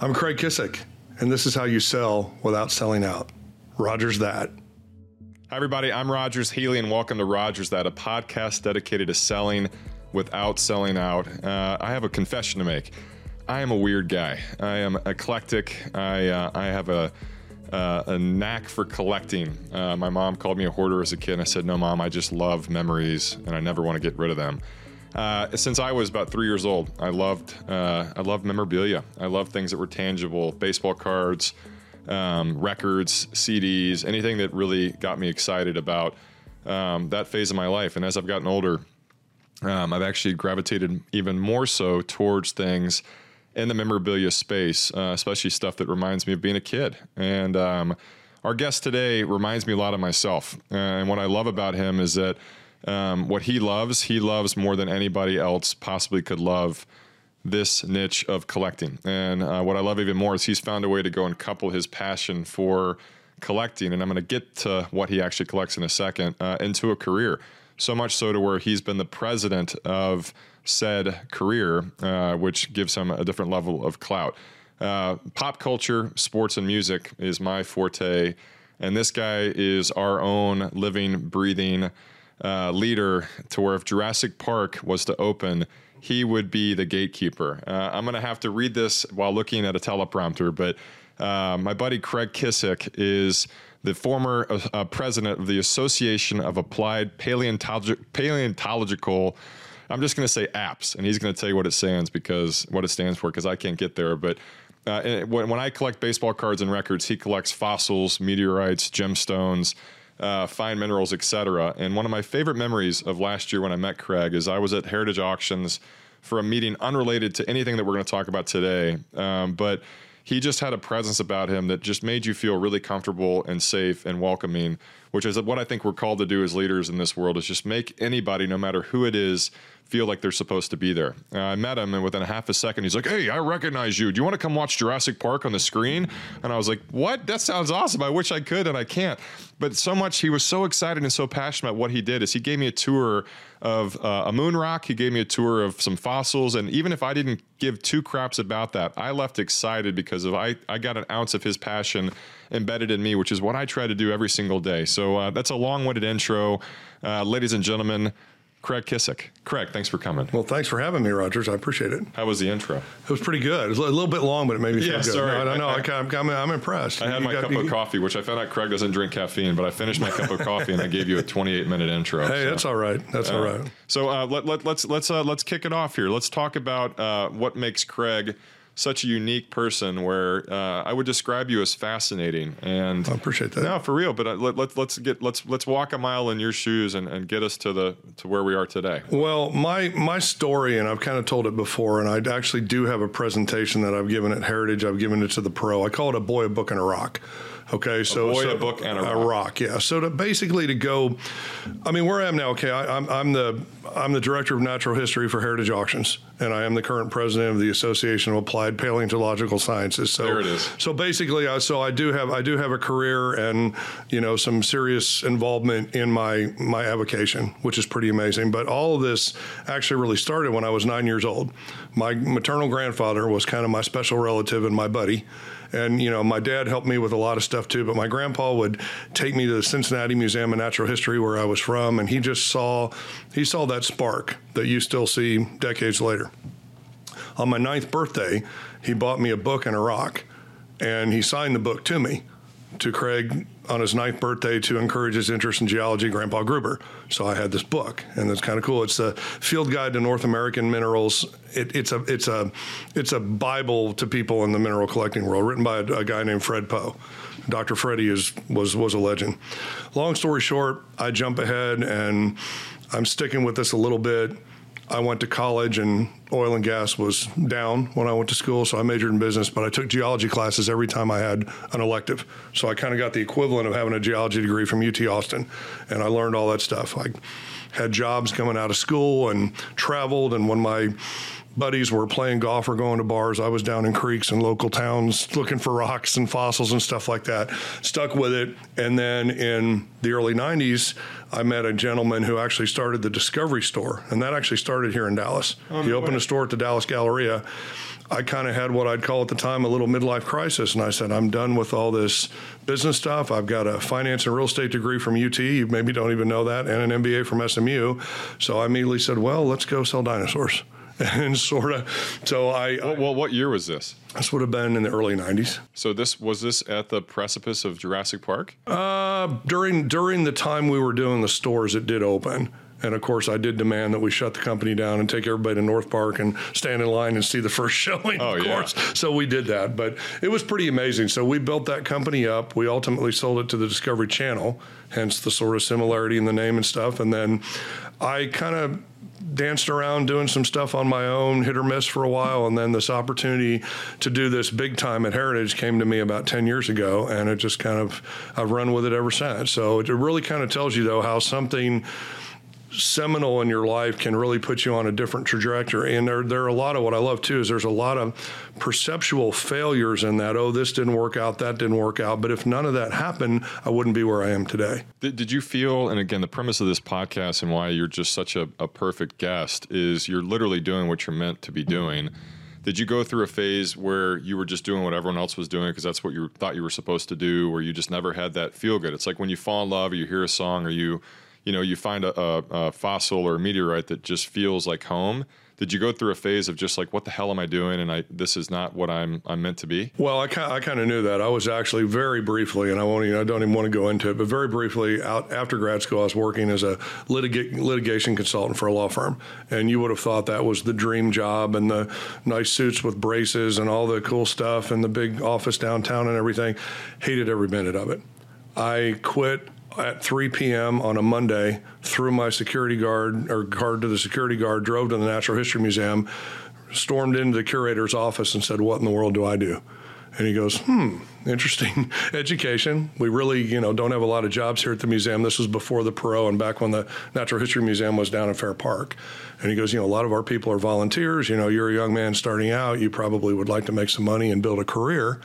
I'm Craig Kissick, and this is how you sell without selling out. Rogers that. Hi, everybody. I'm Rogers Healy, and welcome to Rogers That, a podcast dedicated to selling without selling out. Uh, I have a confession to make. I am a weird guy. I am eclectic. I uh, I have a uh, a knack for collecting. Uh, my mom called me a hoarder as a kid, and I said, "No, mom, I just love memories, and I never want to get rid of them." Uh, since I was about three years old, I loved uh, I loved memorabilia. I loved things that were tangible, baseball cards, um, records, CDs, anything that really got me excited about um, that phase of my life. And as I've gotten older, um, I've actually gravitated even more so towards things in the memorabilia space, uh, especially stuff that reminds me of being a kid. And um, our guest today reminds me a lot of myself. Uh, and what I love about him is that um, what he loves, he loves more than anybody else possibly could love this niche of collecting. And uh, what I love even more is he's found a way to go and couple his passion for collecting, and I'm going to get to what he actually collects in a second, uh, into a career. So much so to where he's been the president of said career, uh, which gives him a different level of clout. Uh, pop culture, sports, and music is my forte. And this guy is our own living, breathing, uh, leader to where if Jurassic Park was to open, he would be the gatekeeper. Uh, I'm going to have to read this while looking at a teleprompter, but uh, my buddy Craig Kissick is the former uh, uh, president of the Association of Applied Paleontolog- Paleontological. I'm just going to say apps, and he's going to tell you what it stands because what it stands for because I can't get there. But uh, when, when I collect baseball cards and records, he collects fossils, meteorites, gemstones uh, fine minerals, etc. And one of my favorite memories of last year when I met Craig is I was at Heritage Auctions for a meeting unrelated to anything that we're going to talk about today. Um, but he just had a presence about him that just made you feel really comfortable and safe and welcoming, which is what I think we're called to do as leaders in this world is just make anybody, no matter who it is, feel like they're supposed to be there. Uh, I met him, and within a half a second, he's like, "Hey, I recognize you. Do you want to come watch Jurassic Park on the screen?" And I was like, "What? That sounds awesome. I wish I could, and I can't." But so much, he was so excited and so passionate about what he did. Is he gave me a tour of uh, a moon rock. He gave me a tour of some fossils, and even if I didn't give two craps about that, I left excited because of I I got an ounce of his passion embedded in me, which is what I try to do every single day. So uh, that's a long-winded intro, uh, ladies and gentlemen. Craig Kissick. Craig, thanks for coming. Well, thanks for having me, Rogers. I appreciate it. How was the intro? It was pretty good. It was a little bit long, but it made me feel Yeah, good. sorry. No, I don't know. I- am I'm, I'm impressed. I had You my got- cup you- of coffee, which I found out Craig doesn't drink caffeine, but I finished my cup of coffee and I gave you a 28 minute intro. Hey, so. that's all right. That's all right. So uh, let, let, let's let's uh, let's kick it off here. Let's talk about uh, what makes Craig such a unique person. Where uh, I would describe you as fascinating and I appreciate that. no, for real. But uh, let, let, let's get let's let's walk a mile in your shoes and, and get us to the to where we are today. Well, my my story, and I've kind of told it before, and I actually do have a presentation that I've given at Heritage. I've given it to the pro. I call it a boy, a book, and a rock. Okay, so boy, so- a book, and a a rock. rock. Yeah. So to basically to go, I mean, where I am now. Okay, I, I'm I'm the I'm the director of natural history for Heritage Auctions, and I am the current president of the Association of Applied Paleontological Sciences. So There it is. So basically, I, so I do have I do have a career and you know some serious involvement in my my avocation, which is pretty amazing. But all of this actually really started when I was nine years old. My maternal grandfather was kind of my special relative and my buddy. And you know, my dad helped me with a lot of stuff too. But my grandpa would take me to the Cincinnati Museum of Natural History, where I was from, and he just saw he saw that spark that you still see decades later on my ninth birthday, he bought me a book and a rock, and he signed the book to me, to Craig on his ninth birthday to encourage his interest in geology, Grandpa Gruber. So I had this book, and it's kind of cool. It's the Field Guide to North American Minerals. It, it's a it's a it's a bible to people in the mineral collecting world, written by a, a guy named Fred Pough. Dr. Freddie is was was a legend. Long story short, I jump ahead, and I'm sticking with this a little bit. I went to college and oil and gas was down when I went to school, so I majored in business, but I took geology classes every time I had an elective. So I kind of got the equivalent of having a geology degree from UT Austin, and I learned all that stuff. I had jobs coming out of school and traveled, and when my buddies were playing golf or going to bars. I was down in creeks and local towns looking for rocks and fossils and stuff like that. Stuck with it. And then in the early 90s, I met a gentleman who actually started the Discovery Store. And that actually started here in Dallas. Oh, he opened a store at the Dallas Galleria. I kind of had what I'd call at the time a little midlife crisis. And I said, I'm done with all this business stuff. I've got a finance and real estate degree from UT. You maybe don't even know that, and an MBA from SMU. So I immediately said, well, let's go sell dinosaurs. And sort of, so I. Well, well, what year was this? This would have been in the early '90s. So this was this at the precipice of Jurassic Park. Uh, during during the time we were doing the stores, it did open. And of course, I did demand that we shut the company down and take everybody to North Park and stand in line and see the first showing. Oh, of yeah. course, so we did that. But it was pretty amazing. So we built that company up. We ultimately sold it to the Discovery Channel, hence the sort of similarity in the name and stuff. And then I kind of danced around doing some stuff on my own, hit or miss for a while, and then this opportunity to do this big time at Heritage came to me about 10 years ago, and it just kind of I've run with it ever since. So it really kind of tells you though how something seminal in your life can really put you on a different trajectory. And there, there are a lot of what I love too is there's a lot of perceptual failures in that. Oh, this didn't work out, that didn't work out. But if none of that happened, I wouldn't be where I am today. Did, did you feel, and again, the premise of this podcast and why you're just such a, a perfect guest is you're literally doing what you're meant to be doing. Did you go through a phase where you were just doing what everyone else was doing because that's what you thought you were supposed to do, where you just never had that feel good? It's like when you fall in love or you hear a song or you you know, you find a, a, a, fossil or a meteorite that just feels like home. Did you go through a phase of just like, what the hell am I doing? And I, this is not what I'm, I'm meant to be. Well, I, kind I kind of knew that. I was actually very briefly, and I won't, I don't even want to go into it, but very briefly out after grad school, I was working as a litiga- litigation consultant for a law firm, and you would have thought that was the dream job and the nice suits with braces and all the cool stuff and the big office downtown and everything. Hated every minute of it. I quit at 3 p.m. on a Monday, threw my security guard or card to the security guard, drove to the Natural History Museum, stormed into the curator's office, and said, "What in the world do I do?" And he goes, "Hmm, interesting education. We really, you know, don't have a lot of jobs here at the museum. This was before the Perot and back when the Natural History Museum was down in Fair Park." And he goes, "You know, a lot of our people are volunteers. You know, you're a young man starting out. You probably would like to make some money and build a career."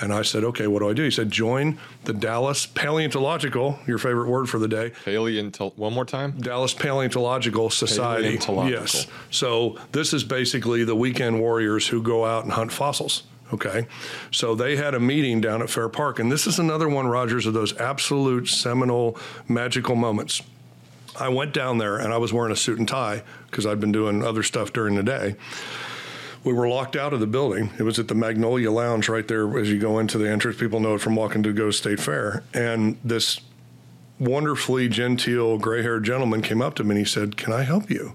And I said, okay, what do I do? He said, join the Dallas Paleontological, your favorite word for the day. Paleonto, one more time? Dallas Paleontological Society. Paleontological. Yes. So this is basically the weekend warriors who go out and hunt fossils. Okay. So they had a meeting down at Fair Park. And this is another one, Rogers, of those absolute seminal, magical moments. I went down there and I was wearing a suit and tie because I'd been doing other stuff during the day we were locked out of the building. It was at the Magnolia Lounge right there as you go into the entrance. People know it from walking to go State Fair. And this wonderfully genteel gray haired gentleman came up to me and he said, Can I help you?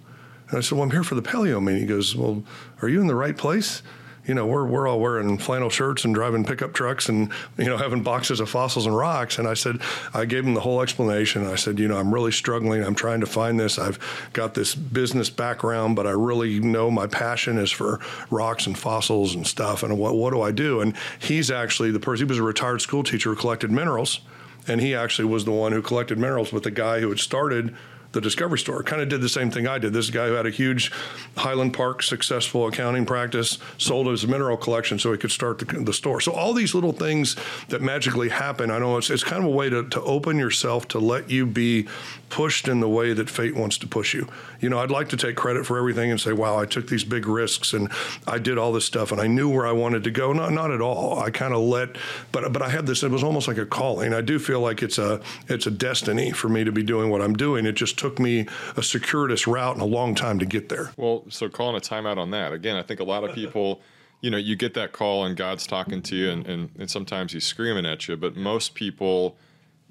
And I said, Well, I'm here for the paleo meeting. He goes, Well, are you in the right place? You know, we're, we're all wearing flannel shirts and driving pickup trucks and, you know, having boxes of fossils and rocks. And I said, I gave him the whole explanation. I said, you know, I'm really struggling. I'm trying to find this. I've got this business background, but I really know my passion is for rocks and fossils and stuff. And what, what do I do? And he's actually the person, he was a retired school teacher who collected minerals. And he actually was the one who collected minerals with the guy who had started the Discovery Store. Kind of did the same thing I did. This guy who had a huge Highland Park successful accounting practice sold his mineral collection so he could start the, the store. So all these little things that magically happen, I know it's, it's kind of a way to, to open yourself to let you be pushed in the way that fate wants to push you. You know, I'd like to take credit for everything and say, wow, I took these big risks and I did all this stuff and I knew where I wanted to go. Not not at all. I kind of let but but I had this it was almost like a calling. I do feel like it's a it's a destiny for me to be doing what I'm doing. It just took me a circuitous route and a long time to get there. Well, so calling a timeout on that. Again, I think a lot of people you know, you get that call and God's talking to you and, and, and sometimes he's screaming at you, but most people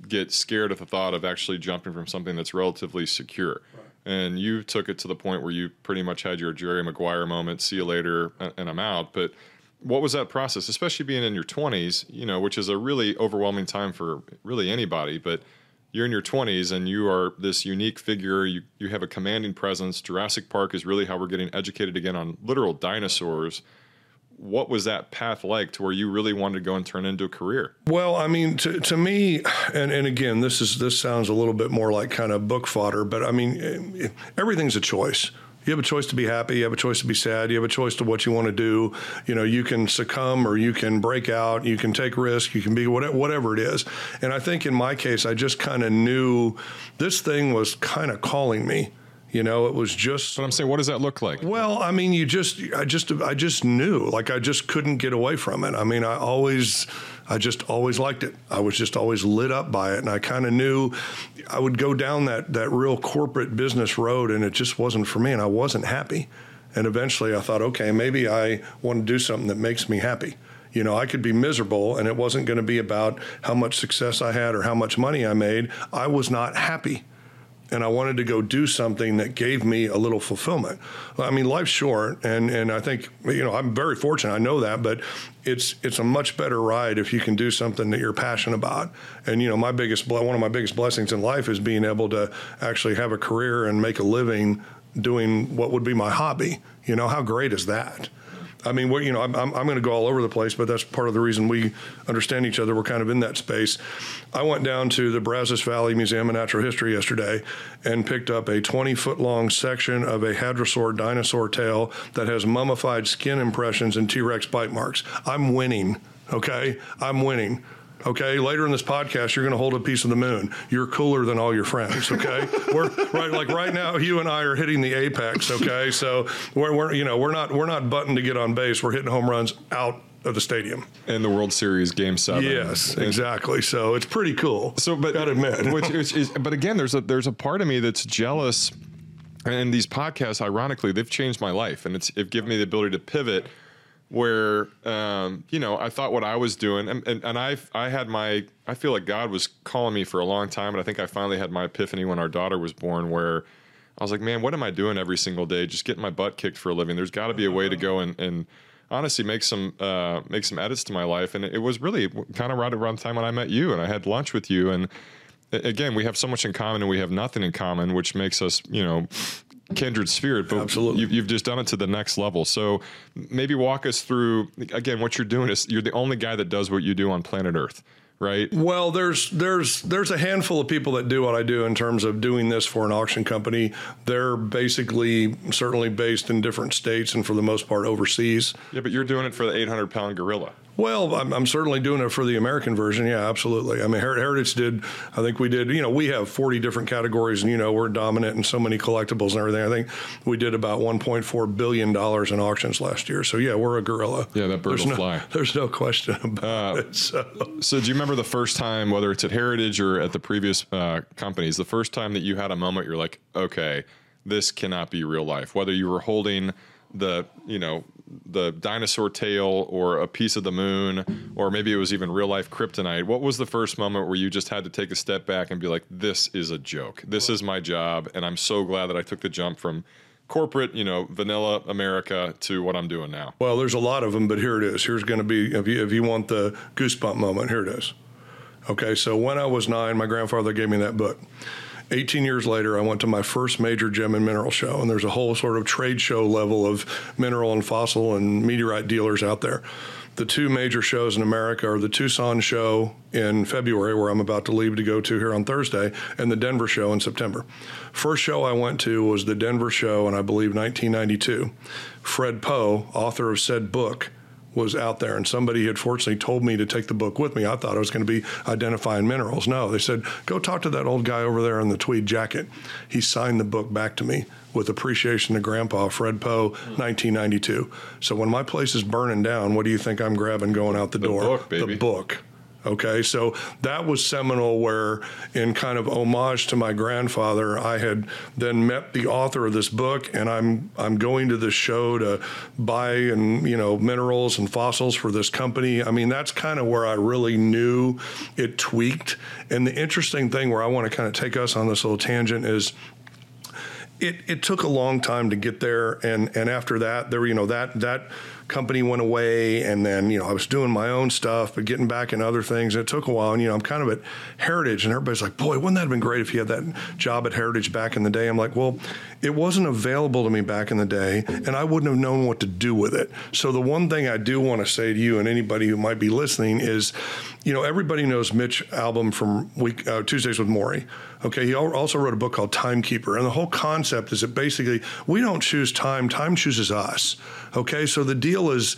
get scared at the thought of actually jumping from something that's relatively secure. Right. And you took it to the point where you pretty much had your Jerry Maguire moment, see you later, and I'm out. But what was that process, especially being in your 20s, you know, which is a really overwhelming time for really anybody, but you're in your 20s and you are this unique figure. You, you have a commanding presence. Jurassic Park is really how we're getting educated again on literal dinosaurs what was that path like to where you really wanted to go and turn into a career? Well, I mean, to, to me, and, and again, this is this sounds a little bit more like kind of book fodder, but I mean, everything's a choice. You have a choice to be happy. You have a choice to be sad. You have a choice to what you want to do. You know, you can succumb or you can break out. You can take risk. You can be whatever, whatever it is. And I think in my case, I just kind of knew this thing was kind of calling me You know, it was just. But I'm saying, what does that look like? Well, I mean, you just, I just, I just knew, like, I just couldn't get away from it. I mean, I always, I just always liked it. I was just always lit up by it, and I kind of knew I would go down that that real corporate business road, and it just wasn't for me, and I wasn't happy. And eventually, I thought, okay, maybe I want to do something that makes me happy. You know, I could be miserable, and it wasn't going to be about how much success I had or how much money I made. I was not happy and I wanted to go do something that gave me a little fulfillment. I mean, life's short, and and I think you know I'm very fortunate. I know that, but it's it's a much better ride if you can do something that you're passionate about. And you know, my biggest one of my biggest blessings in life is being able to actually have a career and make a living doing what would be my hobby. You know, how great is that? I mean, you know, I'm, I'm, I'm going to go all over the place, but that's part of the reason we understand each other. We're kind of in that space. I went down to the Brazos Valley Museum of Natural History yesterday and picked up a 20 foot long section of a hadrosaur dinosaur tail that has mummified skin impressions and T Rex bite marks. I'm winning. Okay, I'm winning. Okay, later in this podcast, you're going to hold a piece of the moon. You're cooler than all your friends. Okay, we're right like right now. You and I are hitting the apex. Okay, so we're, we're you know we're not we're not button to get on base. We're hitting home runs out of the stadium in the World Series Game Seven. Yes, exactly. So it's pretty cool. So, but gotta admit, which is, is, but again, there's a there's a part of me that's jealous. And these podcasts, ironically, they've changed my life, and it's it given me the ability to pivot where um, you know I thought what I was doing, and, and, and I I had my I feel like God was calling me for a long time, and I think I finally had my epiphany when our daughter was born, where I was like, man, what am I doing every single day? Just getting my butt kicked for a living. There's got to be a way to go and, and honestly make some uh, make some edits to my life, and it, it was really kind of right around the time when I met you, and I had lunch with you, and again, we have so much in common and we have nothing in common, which makes us, you know, kindred spirit, but Absolutely. You've, you've, just done it to the next level. So maybe walk us through again what you're doing is you're the only guy that does what you do on planet Earth. Right. Well, there's there's there's a handful of people that do what I do in terms of doing this for an auction company. They're basically certainly based in different states and for the most part overseas. Yeah, but you're doing it for the 800 pound gorilla. Well, I'm, I'm, certainly doing it for the American version. Yeah, absolutely. I mean, Heritage did, I think we did, you know, we have 40 different categories and, you know, we're dominant in so many collectibles and everything. I think we did about $1.4 billion in auctions last year. So, yeah, we're a gorilla. Yeah, that bird there's will no, fly. There's no question about uh, it. So. so, do you remember the first time, whether it's at Heritage or at the previous uh, companies, the first time that you had a moment you're like, okay, this cannot be real life? Whether you were holding the you know the dinosaur tail or a piece of the moon or maybe it was even real life kryptonite what was the first moment where you just had to take a step back and be like this is a joke. This is my job and i'm so glad that i took the jump from corporate you know vanilla america to what i'm doing now. Well there's a lot of them but here it is. Here's going to be if you, if you want the goosebump moment here it is. Okay so when i was nine my grandfather gave me that book 18 years later, I went to my first major gem and mineral show, and there's a whole sort of trade show level of mineral and fossil and meteorite dealers out there. The two major shows in America are the Tucson show in February, where I'm about to leave to go to here on Thursday, and the Denver show in September. First show I went to was the Denver show in, I believe, 1992. Fred Pough, author of said book, was out there, and somebody had fortunately told me to take the book with me. I thought I was going to be identifying minerals. No, they said, go talk to that old guy over there in the tweed jacket. He signed the book back to me with appreciation to Grandpa, Fred Pough, hmm. 1992. So when my place is burning down, what do you think I'm grabbing going out the, the door? Book, the book. Okay, so that was seminal, where in kind of homage to my grandfather, I had then met the author of this book, and I'm I'm going to this show to buy and you know minerals and fossils for this company. I mean, that's kind of where I really knew it tweaked. And the interesting thing, where I want to kind of take us on this little tangent, is it, it took a long time to get there and and after that there you know that that company went away and then you know I was doing my own stuff but getting back in other things and it took a while and you know I'm kind of at Heritage and everybody's like boy wouldn't that have been great if you had that job at Heritage back in the day? I'm like well it wasn't available to me back in the day and I wouldn't have known what to do with it. So the one thing I do want to say to you and anybody who might be listening is you know everybody knows Mitch Albom from week uh, Tuesdays with Morrie okay? He also wrote a book called Timekeeper and the whole concept is that basically we don't choose time time chooses us okay? So the deal is,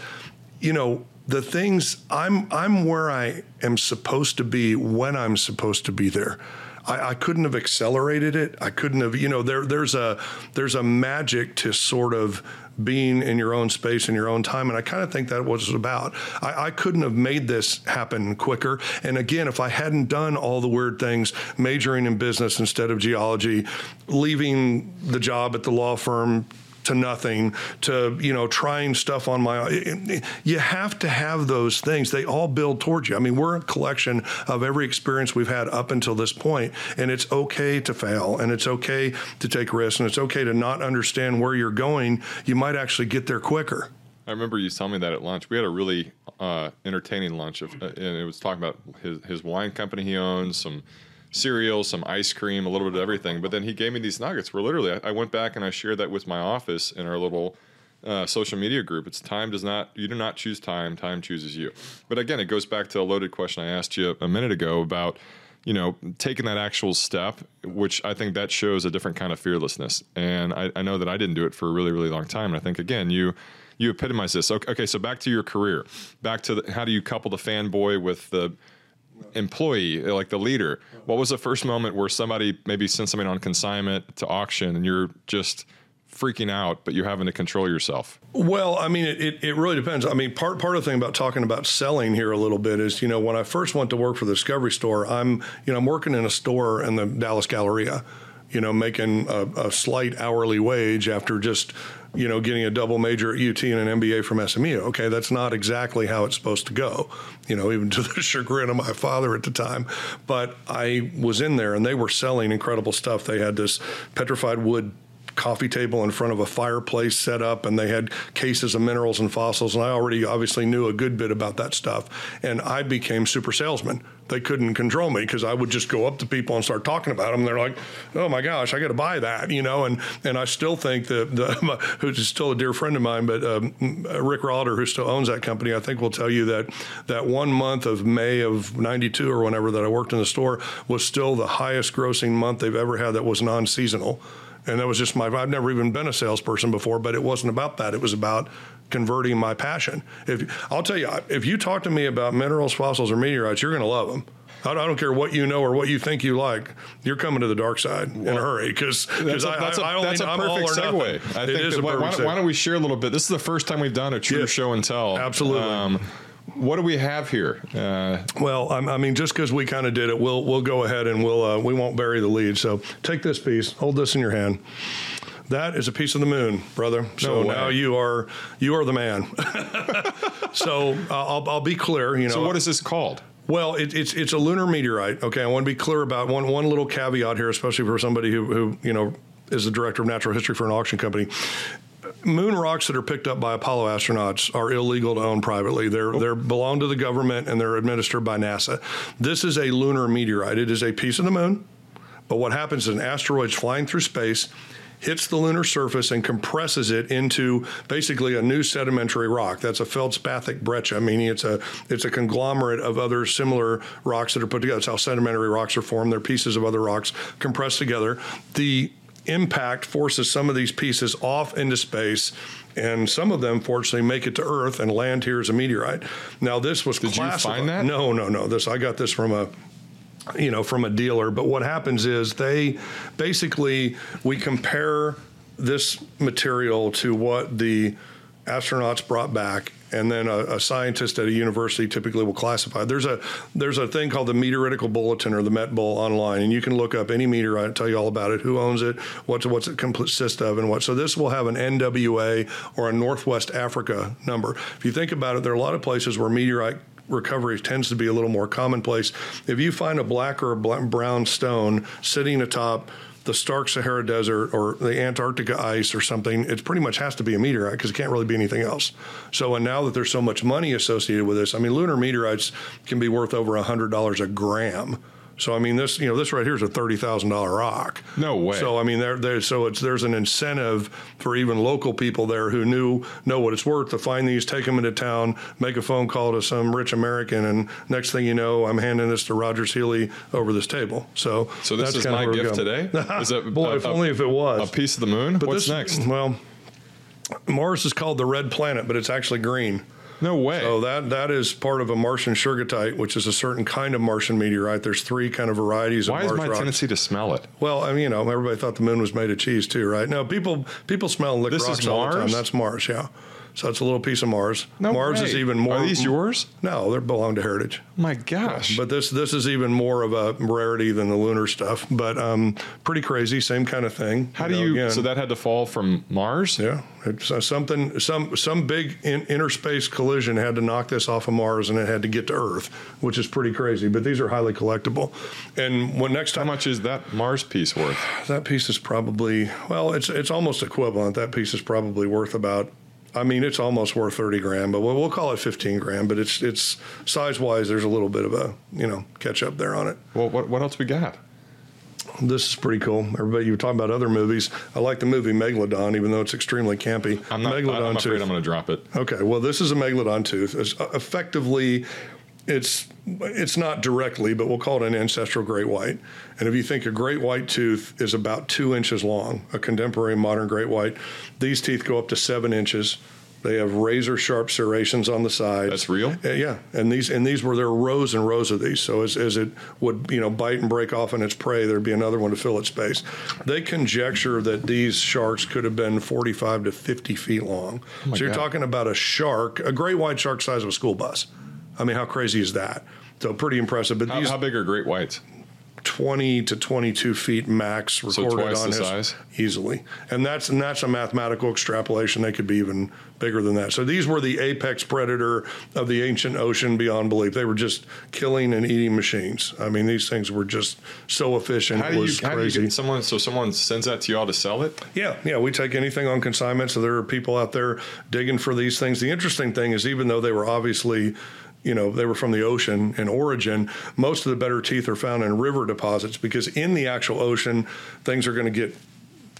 you know, the things I'm I'm where I am supposed to be when I'm supposed to be there. I, I couldn't have accelerated it. I couldn't have, you know, there there's a there's a magic to sort of being in your own space in your own time. And I kind of think that was about. I, I, couldn't have made this happen quicker. And again, if I hadn't done all the weird things, majoring in business instead of geology, leaving the job at the law firm, to nothing to you know trying stuff on my own. You have to have those things. They all build towards you. I mean, we're a collection of every experience we've had up until this point, and it's okay to fail, and it's okay to take risks, and it's okay to not understand where you're going. You might actually get there quicker. I remember you telling me that at lunch. We had a really uh, entertaining lunch, of, uh, and it was talking about his, his wine company he owns, some cereal, some ice cream, a little bit of everything. But then he gave me these nuggets where literally I, I went back and I shared that with my office in our little uh, social media group. It's time does not, you do not choose time, time chooses you. But again, it goes back to a loaded question I asked you a minute ago about, you know, taking that actual step, which I think that shows a different kind of fearlessness. And I, I know that I didn't do it for a really, really long time. And I think, again, you, you epitomize this. Okay, okay so back to your career, back to the, how do you couple the fanboy with the, employee, like the leader, what was the first moment where somebody maybe sent something on consignment to auction and you're just freaking out, but you're having to control yourself? Well, I mean, it, it really depends. I mean, part part of the thing about talking about selling here a little bit is, you know, when I first went to work for the Discovery Store, I'm, you know, I'm working in a store in the Dallas Galleria, you know, making a, a slight hourly wage after just you know, getting a double major at UT and an MBA from SMU. Okay, that's not exactly how it's supposed to go, you know, even to the chagrin of my father at the time. But I was in there and they were selling incredible stuff. They had this petrified wood coffee table in front of a fireplace set up and they had cases of minerals and fossils and I already obviously knew a good bit about that stuff and I became super salesman. They couldn't control me because I would just go up to people and start talking about them. They're like, "Oh my gosh, I got to buy that," you know. And and I still think that the, who's still a dear friend of mine, but um, Rick Rauder, who still owns that company, I think will tell you that that one month of May of '92 or whenever that I worked in the store was still the highest grossing month they've ever had that was non-seasonal and that was just my i've never even been a salesperson before but it wasn't about that it was about converting my passion if i'll tell you if you talk to me about minerals fossils or meteorites you're going to love them I don't care what you know or what you think you like. You're coming to the dark side well, in a hurry because that's, I, that's, I, a, that's a perfect segue. I think that, why, why, don't we share a little bit? This is the first time we've done a true yeah, show and tell. Absolutely. Um, what do we have here? Uh, well, I mean, just because we kind of did it, we'll we'll go ahead and we'll uh, we won't bury the lead. So take this piece, hold this in your hand. That is a piece of the moon, brother. So no now you are you are the man. so uh, I'll I'll be clear. You know. So what is this called? Well, it, it's it's a lunar meteorite. Okay, I want to be clear about one one little caveat here, especially for somebody who who you know is the director of natural history for an auction company moon rocks that are picked up by Apollo astronauts are illegal to own privately. They're they belong to the government and they're administered by NASA. This is a lunar meteorite. It is a piece of the moon, but what happens is an asteroid's flying through space hits the lunar surface and compresses it into basically a new sedimentary rock. That's a feldspathic breccia, meaning it's a it's a conglomerate of other similar rocks that are put together. That's how sedimentary rocks are formed. They're pieces of other rocks compressed together. The impact forces some of these pieces off into space and some of them fortunately make it to earth and land here as a meteorite. Now this was did classified. you find that? No no no. This i got this from a you know from a dealer. But what happens is they basically we compare this material to what the astronauts brought back and then a, a, scientist at a university typically will classify. There's a there's a thing called the Meteoritical Bulletin or the Met Bull online, and you can look up any meteorite and tell you all about it, who owns it, what's what's it consist of, and what. So this will have an NWA or a Northwest Africa number. If you think about it, there are a lot of places where meteorite recovery tends to be a little more commonplace. If you find a black or a brown stone sitting atop the Stark Sahara Desert or the Antarctica ice or something, it pretty much has to be a meteorite because it can't really be anything else. So, and now that there's so much money associated with this, I mean, lunar meteorites can be worth over $100 a gram. So I mean, this you know this right here is a thirty thousand dollar rock. No way. So I mean, there there so it's there's an incentive for even local people there who knew know what it's worth to find these, take them into town, make a phone call to some rich American, and next thing you know, I'm handing this to Rogers Healy over this table. So so this is my gift today. Is it boy? A, if only if it was a piece of the moon. But What's this, next? Well, Mars is called the red planet, but it's actually green. No way. So that that is part of a Martian shergottite, which is a certain kind of Martian meteorite. There's three kind of varieties Why of is Mars my rocks. tendency to smell it? Well, I mean, you know, everybody thought the moon was made of cheese too, right? No, people people smell and lick This is rocks all the time. Mars? That's Mars, yeah. So it's a little piece of Mars. No Mars way. is even more. Are these yours? No, they belong to Heritage. My gosh. But this this is even more of a rarity than the lunar stuff. But um, pretty crazy, same kind of thing. How do know, you? again, so that had to fall from Mars. yeah, it's uh, something. Some some big in, interspace collision had to knock this off of Mars, and it had to get to Earth, which is pretty crazy. But these are highly collectible. And when next How much is that Mars piece worth? that piece is probably well, it's it's almost equivalent. That piece is probably worth about. I mean, it's almost worth thirty grand, but we'll, we'll call it fifteen grand. But it's it's size wise, there's a little bit of a you know catch up there on it. Well, what what else we got? This is pretty cool. Everybody, you were talking about other movies. I like the movie Megalodon, even though it's extremely campy. I'm not. Megalodon I'm afraid tooth. I'm going to drop it. Okay, well, this is a megalodon tooth. It's uh, effectively, it's it's not directly, but we'll call it an ancestral great white. And if you think a great white tooth is about two inches long, a contemporary modern great white, these teeth go up to seven inches. They have razor sharp serrations on the sides. That's real? Uh, yeah, and these and these were there were rows and rows of these. So as, as it would you know bite and break off in its prey, there'd be another one to fill its space. They conjecture that these sharks could have been 45 to 50 feet long. so you're God. talking about a shark, a great white shark size of a school bus. I mean, how crazy is that? So pretty impressive. But How, these how big are great whites? 20 to 22 feet max recorded twice on his size? easily, and that's and that's a mathematical extrapolation. They could be even bigger than that. So these were the apex predator of the ancient ocean beyond belief. They were just killing and eating machines. I mean, these things were just so efficient. How it do you? was How do you crazy. get someone? So someone sends that to y'all to sell it? Yeah, yeah, we take anything on consignment. So there are people out there digging for these things. The interesting thing is, even though they were obviously, you know, they were from the ocean in origin, most of the better teeth are found in river deposits because in the actual ocean, things are going to get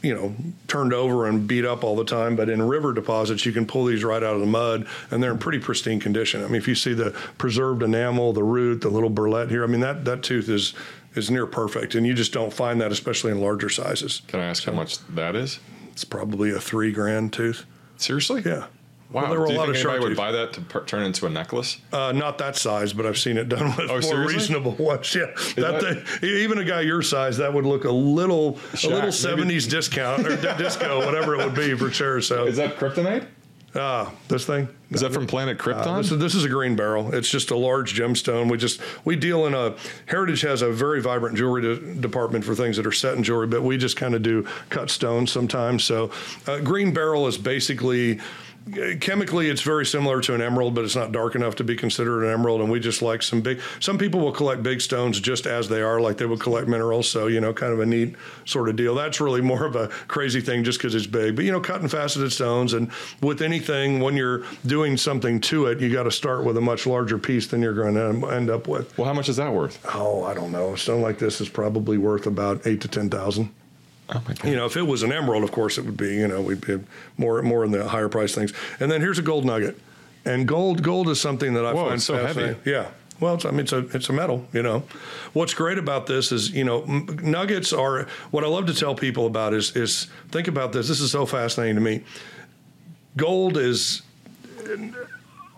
you know turned over and beat up all the time. But in river deposits you can pull these right out of the mud and they're in pretty pristine condition. I mean if you see the preserved enamel the root the little bourlette here i mean that that tooth is is near perfect and you just don't find that especially in larger sizes. Can I ask how much that is? it's probably a three grand tooth. Seriously? yeah Wow. Well, there were do a you lot think of anybody shark would teeth. buy that to per- turn into a necklace? Uh, not that size, but I've seen it done with more Oh, seriously? reasonable ones. Yeah, that, that- thing- even a guy your size, that would look a little, Shaq, a little seventies discount or di- disco, whatever it would be for sure. So, Is that kryptonite? ah, this thing. Is that from Planet Krypton? Uh, this, is, this is a green beryl. It's just a large gemstone. We just we deal in a Heritage has a very vibrant jewelry de- department for things that are set in jewelry, but we just kind of do cut stones sometimes. So, uh, green beryl is basically. Chemically, it's very similar to an emerald, but it's not dark enough to be considered an emerald. And we just like some big. Some people will collect big stones just as they are, like they would collect minerals. So you know, kind of a neat sort of deal. That's really more of a crazy thing, just because it's big. But you know, cut and faceted stones, and with anything, when you're doing something to it, you got to start with a much larger piece than you're going to end up with. well, how much is that worth? Oh, I don't know. A stone like this is probably worth about eight to ten thousand. Oh my god. You know, if it was an emerald, of course, it would be. You know, we'd be more more in the higher price things. And then here's a gold nugget, and gold gold is something that I Whoa, find so heavy. Yeah. Well, it's, I mean, it's a it's a metal. You know, what's great about this is you know m- nuggets are what I love to tell people about is is think about this. This is so fascinating to me. Gold is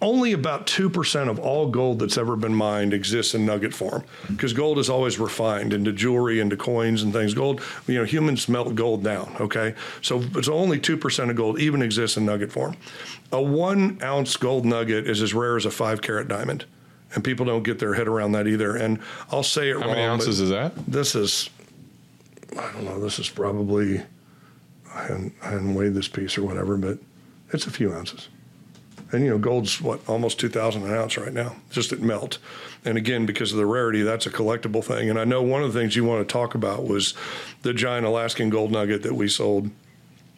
only about 2% of all gold that's ever been mined exists in nugget form because gold is always refined into jewelry into coins and things. Gold you know humans melt gold down okay? So it's only 2% of gold even exists in nugget form. A one ounce gold nugget is as rare as a five carat diamond and people don't get their head around that either. And i'll say it How wrong How many ounces is that? this is i don't know this is probably I hadn't, I hadn't weighed this piece or whatever but it's a few ounces and you know, gold's what almost two thousand an ounce right now, just at melt. And again, because of the rarity, that's a collectible thing. And I know one of the things you want to talk about was the giant Alaskan gold nugget that we sold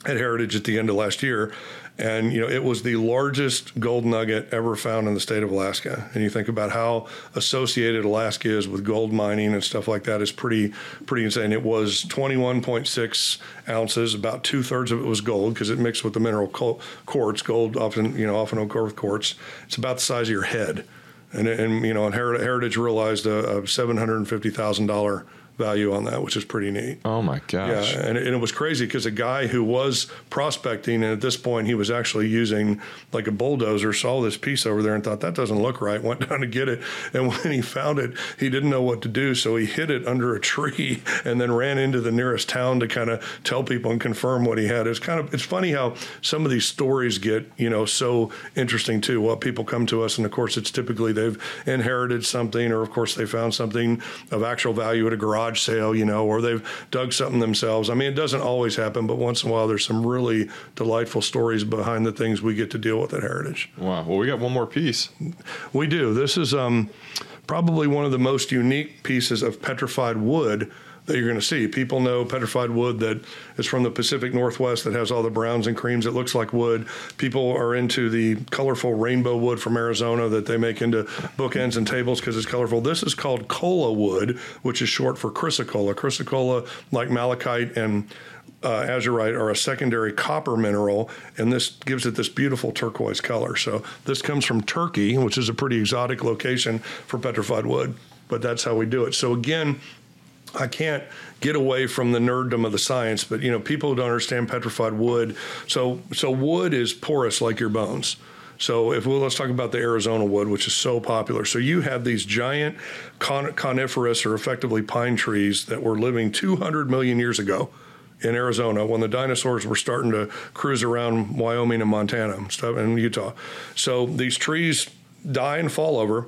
at Heritage at the end of last year. And you know, it was the largest gold nugget ever found in the state of Alaska. And you think about how associated Alaska is with gold mining and stuff like that is pretty pretty insane. It was 21.6 ounces, about two thirds of it was gold because it mixed with the mineral quartz. Gold often you know often occur with quartz. It's about the size of your head. And, and you know, and Heritage, Heritage realized a, a seven hundred and fifty thousand dollar value on that, which is pretty neat. Oh my gosh! Yeah, and it, and it was crazy because a guy who was prospecting, and at this point he was actually using like a bulldozer, saw this piece over there and thought that doesn't look right. Went down to get it, and when he found it, he didn't know what to do, so he hid it under a tree and then ran into the nearest town to kind of tell people and confirm what he had. It's kind of it's funny how some of these stories get you know so interesting too. What people come to us, and of course it's typically they've inherited something, or of course they found something of actual value at a garage garage sale, you know, or they've dug something themselves. I mean, it doesn't always happen, but once in a while, there's some really delightful stories behind the things we get to deal with at Heritage. Wow. Well, we got one more piece. We do. This is um, probably one of the most unique pieces of petrified wood that you're going to see. People know petrified wood that is from the Pacific Northwest that has all the browns and creams. It looks like wood. People are into the colorful rainbow wood from Arizona that they make into bookends and tables because it's colorful. This is called cola wood, which is short for chrysocolla. Chrysocolla, like malachite and uh, azurite are a secondary copper mineral, and this gives it this beautiful turquoise color. So this comes from Turkey, which is a pretty exotic location for petrified wood, but that's how we do it. So again, I can't get away from the nerddom of the science, but you know, people don't understand petrified wood. So, so wood is porous like your bones. So, if we'll, let's talk about the Arizona wood, which is so popular. So, you have these giant con- coniferous or effectively pine trees that were living 200 million years ago in Arizona when the dinosaurs were starting to cruise around Wyoming and Montana and stuff and Utah. So, these trees die and fall over.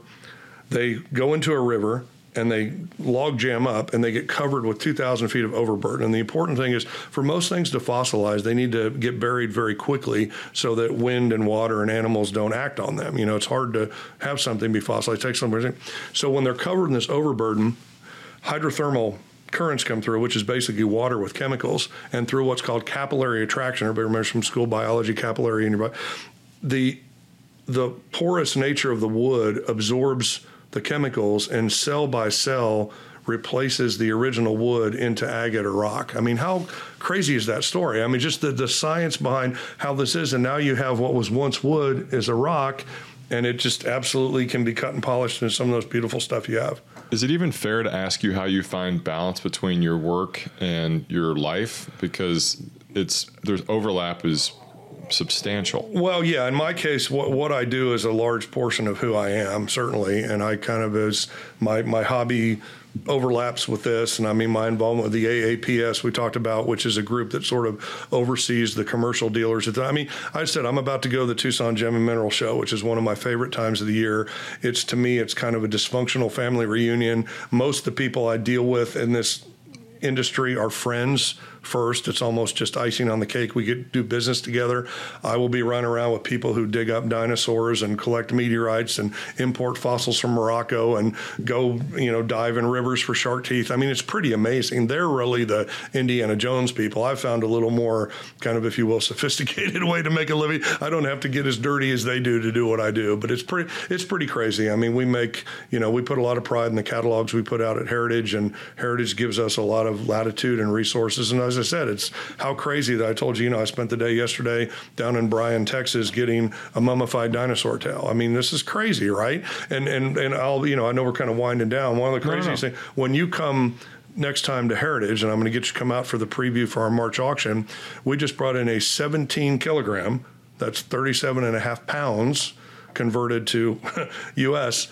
They go into a river and they log jam up and they get covered with 2,000 feet of overburden. And the important thing is for most things to fossilize, they need to get buried very quickly so that wind and water and animals don't act on them. You know, it's hard to have something be fossilized. So when they're covered in this overburden, hydrothermal currents come through, which is basically water with chemicals, and through what's called capillary attraction. Everybody remembers from school biology, capillary in your body. The the porous nature of the wood absorbs the chemicals and cell by cell replaces the original wood into agate or rock. I mean, how crazy is that story? I mean, just the, the science behind how this is. And now you have what was once wood is a rock, and it just absolutely can be cut and polished into some of those beautiful stuff you have. Is it even fair to ask you how you find balance between your work and your life? Because it's there's overlap is substantial. Well, yeah. In my case, what what I do is a large portion of who I am, certainly, and I kind of as my my hobby overlaps with this and i mean my involvement with the aaps we talked about which is a group that sort of oversees the commercial dealers i mean i said i'm about to go to the tucson gem and mineral show which is one of my favorite times of the year it's to me it's kind of a dysfunctional family reunion most of the people i deal with in this industry are friends first. It's almost just icing on the cake. We get do business together. I will be running around with people who dig up dinosaurs and collect meteorites and import fossils from Morocco and go, you know, dive in rivers for shark teeth. I mean, it's pretty amazing. They're really the Indiana Jones people. I've found a little more kind of, if you will, sophisticated way to make a living. I don't have to get as dirty as they do to do what I do, but it's pretty it's pretty crazy. I mean, we make, you know, we put a lot of pride in the catalogs we put out at Heritage and Heritage gives us a lot of latitude and resources and as I said, it's how crazy that I told you, you know, I spent the day yesterday down in Bryan, Texas, getting a mummified dinosaur tail. I mean, this is crazy, right? And and and I'll, you know, I know we're kind of winding down. One of the craziest things when you come next time to Heritage, and I'm going to get you to come out for the preview for our March auction. We just brought in a 17 kilogram, that's 37 and a half pounds, converted to U.S.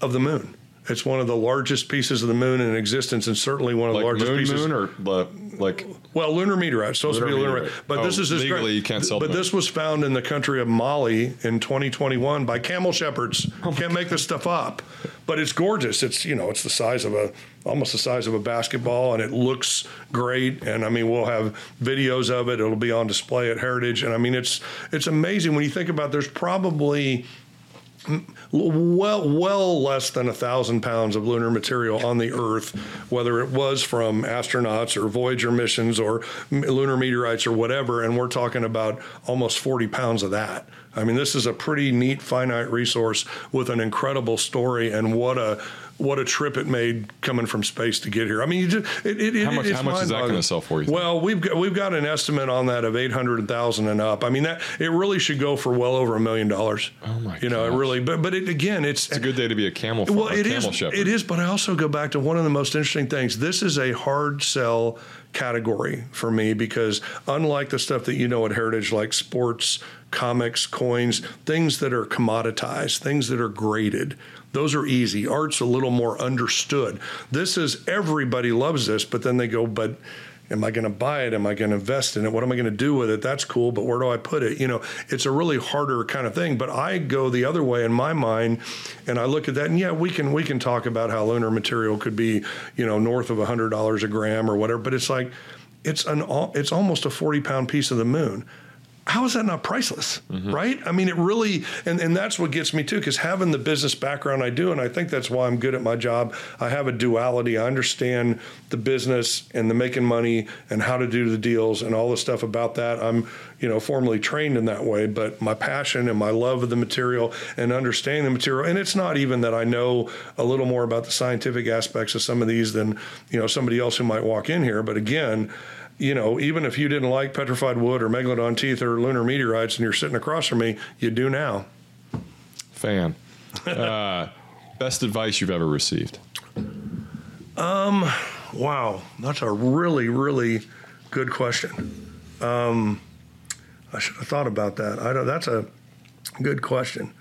of the moon. It's one of the largest pieces of the moon in existence, and certainly one of like the largest moon, pieces. Moon or like well, lunar meteorite. Supposed lunar to be a lunar meteorite, but oh, this is this legally you can't sell. But this was found in the country of Mali in 2021 by camel shepherds. Oh can't make this stuff up, but it's gorgeous. It's you know it's the size of a almost the size of a basketball, and it looks great. And I mean, we'll have videos of it. It'll be on display at Heritage, and I mean, it's it's amazing when you think about. There's probably well, well less than a thousand pounds of lunar material on the Earth, whether it was from astronauts or Voyager missions or lunar meteorites or whatever. And we're talking about almost 40 pounds of that. I mean, this is a pretty neat finite resource with an incredible story, and what a what a trip it made coming from space to get here. I mean, just, it, it, how much, how much is that going to sell for you? Well, we've got, we've got an estimate on that of eight hundred thousand and up. I mean, that it really should go for well over a million dollars. Oh my! You know, gosh. it really. But but it, again, it's It's a good day to be a camel. well, a it camel is. It is, but I also go back to one of the most interesting things. This is a hard sell category for me because unlike the stuff that you know at Heritage, like sports, comics, coins, things that are commoditized, things that are graded. Those are easy. Art's a little more understood. This is everybody loves this, but then they go, but am I going to buy it? Am I going to invest in it? What am I going to do with it? That's cool, but where do I put it? You know, it's a really harder kind of thing. But I go the other way in my mind, and I look at that, and yeah, we can we can talk about how lunar material could be, you know, north of hundred dollars a gram or whatever. But it's like, it's an it's almost a forty pound piece of the moon how is that not priceless mm-hmm. right? I mean it really and, and that's what gets me too because having the business background i do and i think that's why i'm good at my job i have a duality. I understand the business and the making money and how to do the deals and all the stuff about that. I'm you know formally trained in that way but my passion and my love of the material and understanding the material and it's not even that i know a little more about the scientific aspects of some of these than you know somebody else who might walk in here but again you know, even if you didn't like petrified wood or megalodon teeth or lunar meteorites and you're sitting across from me, you do now. Fan. Uh, best advice you've ever received. Um, Wow, that's a really, really good question. Um, I should have thought about that. I don't, that's a good question.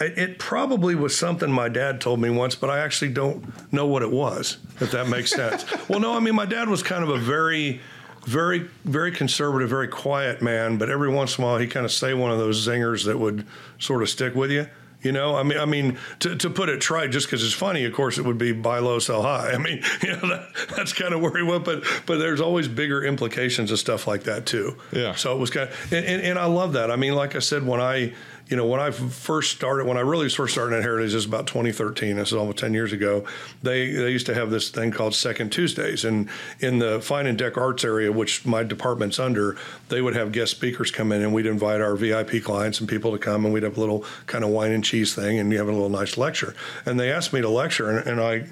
It, it probably was something my dad told me once, but I actually don't know what it was, if that makes sense. well, no, I mean, my dad was kind of a very, very, very conservative, very quiet man, but every once in a while he kind of say one of those zingers that would sort of stick with you. You know, I mean, I mean, to, to put it trite, just because it's funny, of course, it would be buy low, sell high. I mean, you know, that, that's kind of where he went, but but there's always bigger implications of stuff like that too. Yeah. So it was kind of, and, and, and I love that. I mean, like I said, when I, you know, when I first started, when I really first started at Heritage, this is about 2013. This is almost 10 years ago. They they used to have this thing called Second Tuesdays, and in the Fine and Dec Arts area, which my department's under, they would have guest speakers come in, and we'd invite our VIP clients and people to come, and we'd have a little kind of wine and cheese thing, and you have a little nice lecture. And they asked me to lecture, and, and I.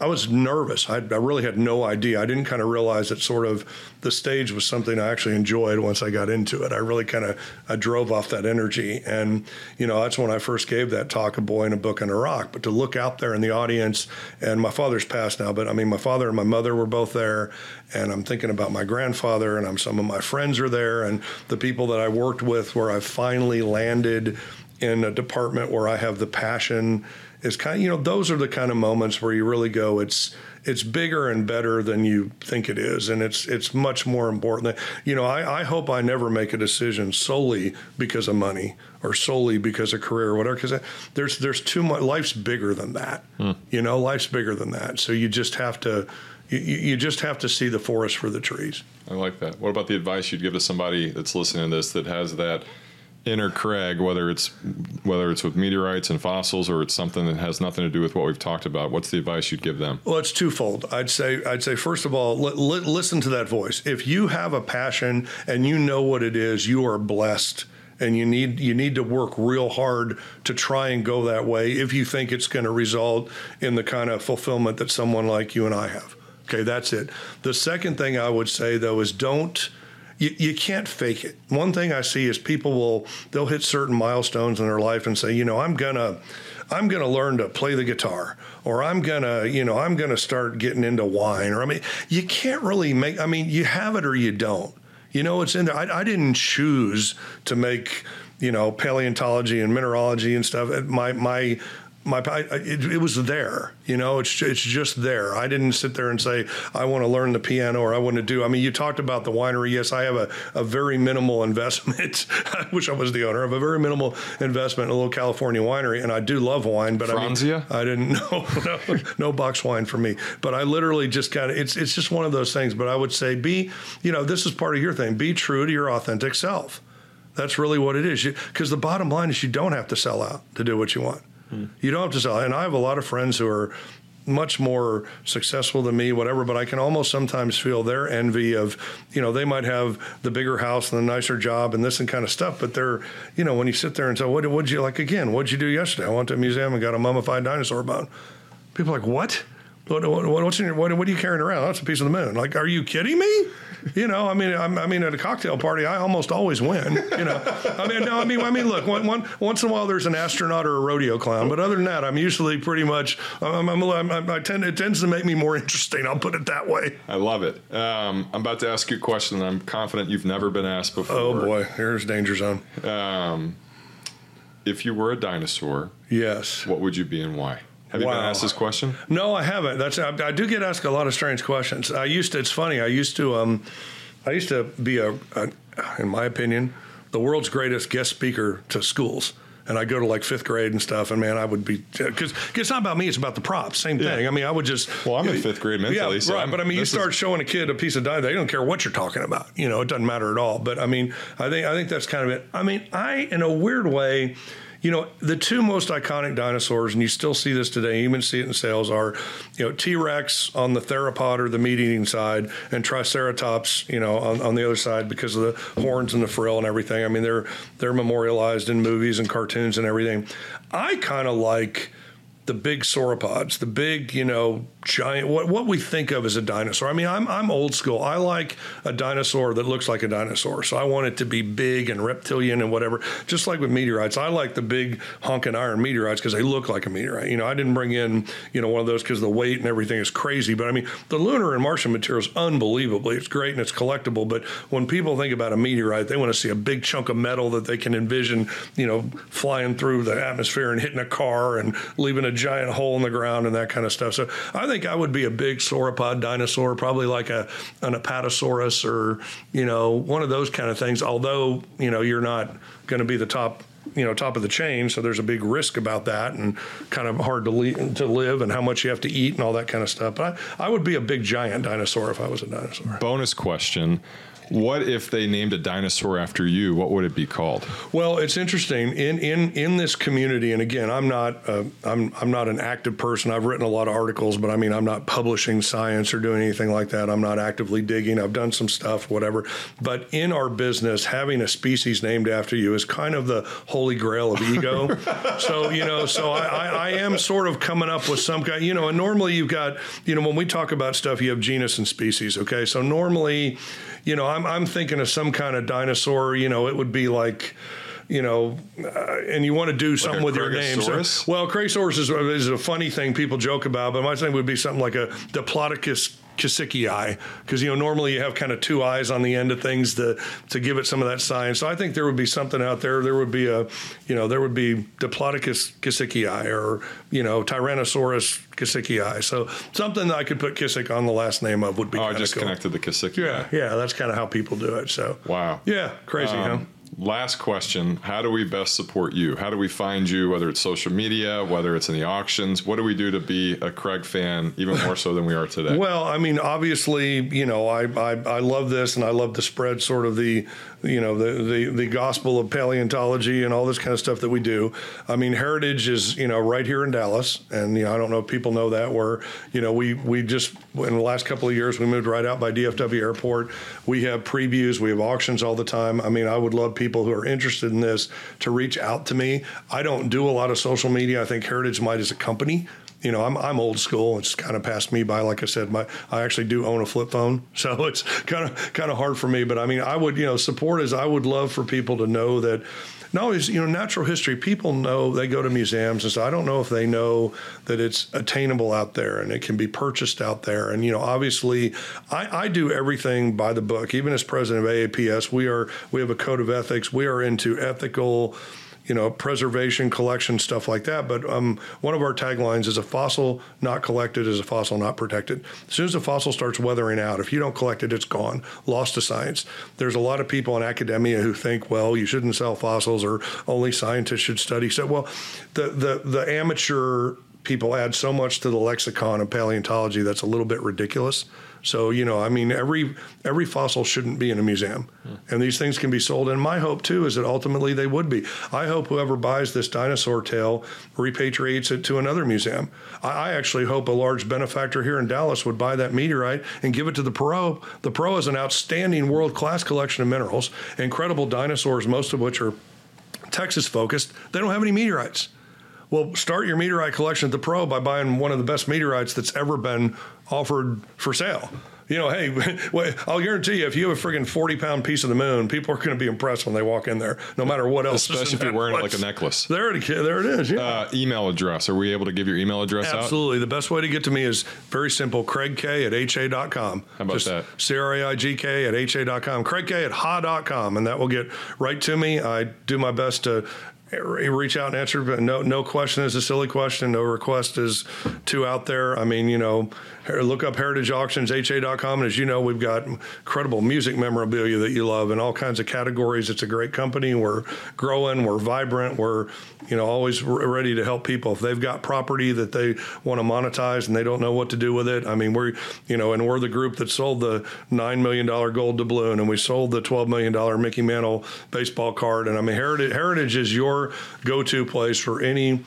I was nervous. I, I really had no idea. I didn't kind of realize that sort of the stage was something I actually enjoyed once I got into it. I really kind of I drove off that energy, and you know that's when I first gave that talk, "A Boy in a Book and a Rock." But to look out there in the audience, and my father's passed now, but I mean my father and my mother were both there, and I'm thinking about my grandfather, and I'm some of my friends are there, and the people that I worked with, where I finally landed in a department where I have the passion is kind of you know those are the kind of moments where you really go it's it's bigger and better than you think it is. And it's it's much more important than, you know I, I hope I never make a decision solely because of money or solely because of career or whatever because there's there's too much life's bigger than that. Hmm. You know life's bigger than that. So you just have to you, you just have to see the forest for the trees. I like that. What about the advice you'd give to somebody that's listening to this that has that inner Craig, whether it's whether it's with meteorites and fossils or it's something that has nothing to do with what we've talked about? What's the advice you'd give them? Well, it's twofold. I'd say I'd say first of all, li- li- listen to that voice. If you have a passion and you know what it is, you are blessed. And you need you need to work real hard to try and go that way if you think it's going to result in the kind of fulfillment that someone like you and I have. Okay, that's it. The second thing I would say though is don't you, you can't fake it. One thing I see is people will they'll hit certain milestones in their life and say, you know, I'm gonna I'm gonna learn to play the guitar, or I'm gonna, you know, I'm gonna start getting into wine, or I mean, you can't really make. I mean, you have it or you don't. You know, it's in there. I, I didn't choose to make, you know, paleontology and mineralogy and stuff. My my my I, it, it, was there you know it's it's just there. I didn't sit there and say i want to learn the piano or i want to do i mean you talked about the winery. Yes i have a, a very minimal investment i wish i was the owner of a very minimal investment in a little california winery and i do love wine but Franzia? I, mean, I didn't know no, no box wine for me. But i literally just kind of it's it's just one of those things but i would say be you know this is part of your thing be true to your authentic self. That's really what it is. Because the bottom line is you don't have to sell out to do what you want Mm. you don't have to sell. And I have a lot of friends who are much more successful than me, whatever, but I can almost sometimes feel their envy of, you know, they might have the bigger house and the nicer job and this and kind of stuff, but they're, you know, when you sit there and say, what would you like again? What'd you do yesterday? I went to a museum and got a mummified dinosaur bone. People are like, what? what, what, what's in your, what, what are you carrying around? That's a piece of the moon. Like, are you kidding me? You know, I mean, I'm, I mean, at a cocktail party, I almost always win. You know, I mean, no, I mean, I mean, look, one, one, once in a while there's an astronaut or a rodeo clown, but other than that, I'm usually pretty much. I'm, I'm, I'm, i tend it tends to make me more interesting. I'll put it that way. I love it. Um, I'm about to ask you a question that I'm confident you've never been asked before. Oh boy, here's danger zone. Um, if you were a dinosaur, yes, what would you be and why? Have you been asked this question? No, I haven't. That's I, I, do get asked a lot of strange questions. I used to. It's funny. I used to. Um, I used to be a, a, in my opinion, the world's greatest guest speaker to schools and I go to like fifth grade and stuff, and man, I would be because it's not about me; it's about the props. Same thing. Yeah. I mean, I would just. Well, I'm in fifth grade mentally, yeah, so right. I'm, but I mean, you start is... showing a kid a piece of dye, they don't care what you're talking about. You know, it doesn't matter at all. But I mean, I think I think that's kind of it. I mean, I in a weird way you know, the two most iconic dinosaurs, and you still see this today, you even see it in sales, are, you know, T Rex on the theropod or the meat eating side, and Triceratops, you know, on, on the other side because of the horns and the frill and everything. I mean, they're they're memorialized in movies and cartoons and everything. I kind of like the big sauropods, the big, you know, giant what what we think of as a dinosaur. I mean, I'm I'm old school. I like a dinosaur that looks like a dinosaur. So I want it to be big and reptilian and whatever. Just like with meteorites, I like the big honking iron meteorites because they look like a meteorite. You know, I didn't bring in you know one of those because the weight and everything is crazy. But I mean, the lunar and Martian material is unbelievably. It's great and it's collectible. But when people think about a meteorite, they want to see a big chunk of metal that they can envision, you know, flying through the atmosphere and hitting a car and leaving a giant hole in the ground and that kind of stuff. So I think I would be a big sauropod dinosaur, probably like a an apatosaurus or you know one of those kind of things. Although you know you're not going to be the top you know top of the chain so there's a big risk about that and kind of hard to, le- to live and how much you have to eat and all that kind of stuff but I, I would be a big giant dinosaur if i was a dinosaur bonus question what if they named a dinosaur after you? What would it be called? Well, it's interesting in in in this community, and again, I'm not uh, I'm I'm not an active person. I've written a lot of articles, but I mean, I'm not publishing science or doing anything like that. I'm not actively digging. I've done some stuff, whatever. But in our business, having a species named after you is kind of the holy grail of ego. so you know, so I, I, I am sort of coming up with some kind. You know, and normally you've got you know when we talk about stuff, you have genus and species. Okay, so normally you know, I'm, I'm thinking of some kind of dinosaur, you know, it would be like, you know, uh, and you want to do something with your name. So, well, Craigosaurus is, is a funny thing people joke about, but my thing would be something like a Diplodocus eye, because you know normally you have kind of two eyes on the end of things to to give it some of that science. So I think there would be something out there. There would be a, you know, there would be Diplodocus eye or you know Tyrannosaurus eye. So something that I could put Kissick on the last name of would be. Oh, I just cool. connected the Kissick. Yeah, yeah, that's kind of how people do it. So wow, yeah, crazy, um, huh? Last question how do we best support you? How do we find you whether it's social media whether it's in the auctions? What do we do to be a craig fan even more so than we are today? Well i mean obviously you know i i, I love this and i love to spread sort of the you know the, the the gospel of paleontology and all this kind of stuff that we do. I mean, Heritage is you know right here in Dallas, and you know I don't know if people know that. Where you know we we just in the last couple of years we moved right out by DFW Airport. We have previews, we have auctions all the time. I mean, I would love people who are interested in this to reach out to me. I don't do a lot of social media. I think Heritage might as a company you know, I'm, I'm old school. It's kind of passed me by. Like I said, my I actually do own a flip phone, so it's kind of kind of hard for me. But I mean, I would you know support is I would love for people to know that. Not always, you know, natural history. People know they go to museums, and so I don't know if they know that it's attainable out there and it can be purchased out there. And you know, obviously, I, I do everything by the book. Even as president of AAPS, we are we have a code of ethics. We are into ethical you know, preservation, collection, stuff like that. But um, one of our taglines is a fossil not collected is a fossil not protected. As soon as a fossil starts weathering out, if you don't collect it, it's gone, lost to science. There's a lot of people in academia who think, well, you shouldn't sell fossils or only scientists should study. So, well, the the the amateur people add so much to the lexicon of paleontology that's a little bit ridiculous. So you know, I mean, every every fossil shouldn't be in a museum, hmm. and these things can be sold. And my hope too is that ultimately they would be. I hope whoever buys this dinosaur tail repatriates it to another museum. I, I actually hope a large benefactor here in Dallas would buy that meteorite and give it to the Perot. The Perot is an outstanding world class collection of minerals, incredible dinosaurs, most of which are Texas focused. They don't have any meteorites. Well, start your meteorite collection at the Perot by buying one of the best meteorites that's ever been offered for sale. You know, hey, I'll guarantee you, if you have a friggin' 40 pound piece of the moon, people are going to be impressed when they walk in there, no matter what else. Especially if you're wearing it like a necklace. There it, there it is. Yeah. Uh, email address. Are we able to give your email address Absolutely. out? The best way to get to me is very simple Craig K at HA.com. How about Just that? C R A I G K at HA.com. Craig K at ha.com. And that will get right to me. I do my best to reach out and answer. But no, no question is a silly question. No request is too out there. I mean, you know, look up Heritage Auctions, ha.com. And as you know, we've got incredible music memorabilia that you love in all kinds of categories. It's a great company. We're growing, we're vibrant, we're, you know, always ready to help people. If they've got property that they want to monetize and they don't know what to do with it, I mean, we're, you know, and we're the group that sold the $9 million gold doubloon and we sold the $12 million Mickey Mantle baseball card. And I mean, Heritage, Heritage is your go to place for any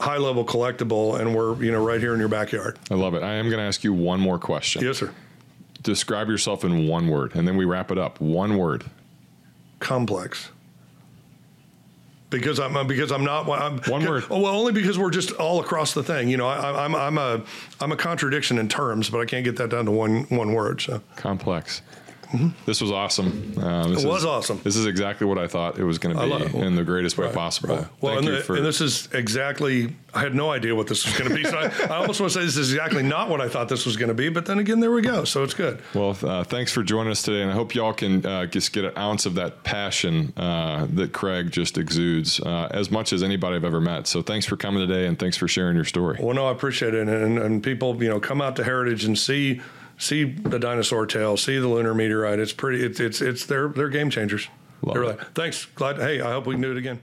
high level collectible, and we're you know right here in your backyard. I love it. I am going to ask you one more question. Yes, sir. Describe yourself in one word, and then we wrap it up. One word. Complex. Because I'm uh, because I'm not I'm, one word. Oh, well, only because we're just all across the thing. You know, I, I'm I'm a I'm a contradiction in terms, but I can't get that down to one one word. So complex. Mm-hmm. This was awesome. Uh, this it was awesome. This is exactly what I thought it was going to be in the greatest way right, possible. Right. Well, and, the, for, and, this is exactly. I had no idea what this was going to be, so I, I, almost want to say this is exactly not what I thought this was going to be. But then again, there we go. So it's good. Well, uh, thanks for joining us today, and I hope y'all can uh, just get an ounce of that passion uh, that Craig just exudes uh, as much as anybody I've ever met. So thanks for coming today, and thanks for sharing your story. Well, no, I appreciate it, and, and people, you know, come out to Heritage and see see the dinosaur tail, see the lunar meteorite. It's pretty. It's it's it's they're they're game changers. Love Thanks. Glad. Hey, I hope we can do it again.